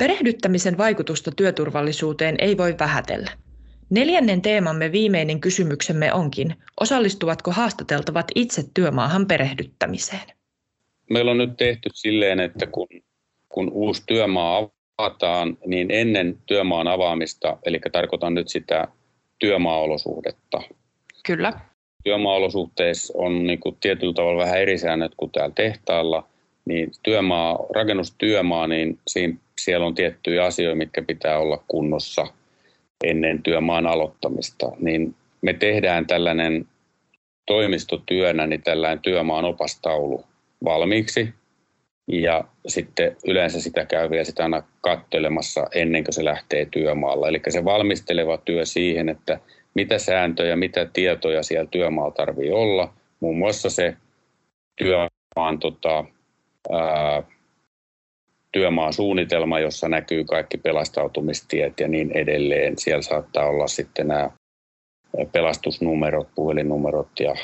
Perehdyttämisen vaikutusta työturvallisuuteen ei voi vähätellä. Neljännen teemamme viimeinen kysymyksemme onkin, osallistuvatko haastateltavat itse työmaahan perehdyttämiseen? Meillä on nyt tehty silleen, että kun, kun uusi työmaa avataan, niin ennen työmaan avaamista, eli tarkoitan nyt sitä työmaaolosuhdetta. Kyllä. Työmaaolosuhteissa on niin kuin tietyllä tavalla vähän eri säännöt kuin täällä tehtaalla, niin työmaa, rakennustyömaa, niin siinä, siellä on tiettyjä asioita, mitkä pitää olla kunnossa ennen työmaan aloittamista. Niin me tehdään tällainen toimistotyönä niin tällainen työmaan opastaulu valmiiksi, ja sitten yleensä sitä käy vielä sitä aina kattelemassa ennen kuin se lähtee työmaalla. Eli se valmisteleva työ siihen, että mitä sääntöjä, mitä tietoja siellä työmaalla tarvii olla. Muun muassa se työmaan, tota, ää, työmaan suunnitelma, jossa näkyy kaikki pelastautumistiet ja niin edelleen. Siellä saattaa olla sitten nämä pelastusnumerot, puhelinnumerot ja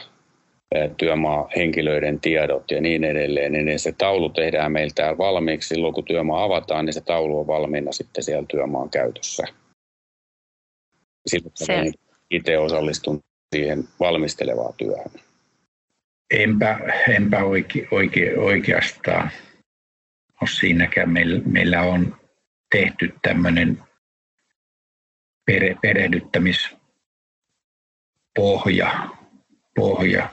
työmaa henkilöiden tiedot ja niin edelleen, niin se taulu tehdään meillä täällä valmiiksi. Silloin kun työmaa avataan, niin se taulu on valmiina sitten siellä työmaan käytössä. Silloin itse osallistun siihen valmistelevaan työhön. Enpä, enpä oike, oike, oikeastaan ole siinäkään. Meillä, meillä on tehty tämmöinen perehdyttämispohja, pohja,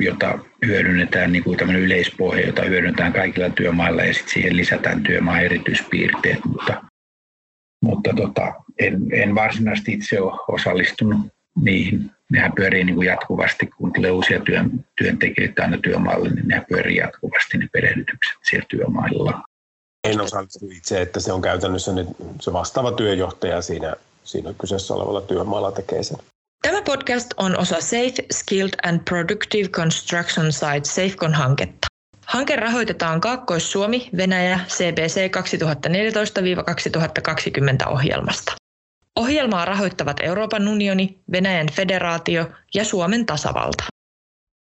jota hyödynnetään, niin kuin tämmöinen yleispohja, jota hyödynnetään kaikilla työmailla ja sitten siihen lisätään työmaan erityispiirteet, mutta, mutta tota, en, en varsinaisesti itse ole osallistunut niihin. Nehän pyörii niin kuin jatkuvasti, kun tulee uusia työn, työntekijöitä aina työmaalle, niin nehän pyörii jatkuvasti ne perehdytykset siellä työmailla. En osallistu itse, että se on käytännössä nyt se vastaava työjohtaja siinä, siinä kyseessä olevalla työmaalla tekee sen. Tämä podcast on osa Safe, Skilled and Productive Construction Site SafeCon-hanketta. Hanke rahoitetaan Kaakkois-Suomi, Venäjä, CBC 2014-2020 ohjelmasta. Ohjelmaa rahoittavat Euroopan unioni, Venäjän federaatio ja Suomen tasavalta.